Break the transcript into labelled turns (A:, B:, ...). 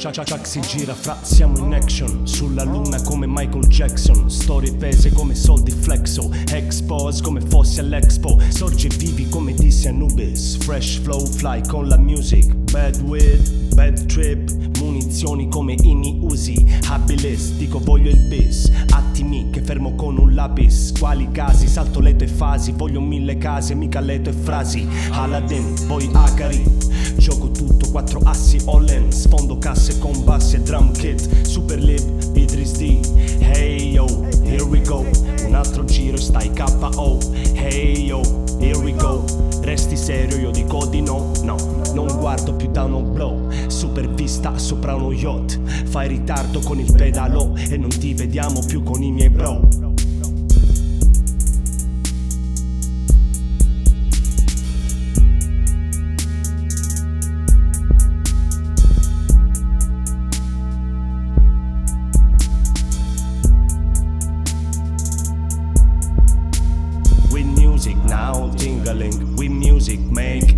A: Chuck, Chuck, Chuck si gira fra siamo in action. Sulla luna come Michael Jackson. Storie pese come soldi flexo. Expose come fossi all'expo. Sorge vivi come dissi Anubis. Fresh flow fly con la music. Bad with, bad trip. Munizioni come inni usi Habilis, dico voglio il bis. Attimi che fermo con un lapis. Quali casi, salto le tue fasi. Voglio mille case, mica le tue frasi. Aladdin, poi Akari Gioco tutto, quattro assi all Sfondo casse con bassi e drum kit Super lip, Idris D. Hey yo, here we go. Un altro giro e stai KO Hey yo, here we go. Resti serio, io dico di no. No, non guardo più da uno blow. Super vista sopra uno yacht. Fai ritardo con il pedalo E non ti vediamo più con i miei bro music now, tingling. We music make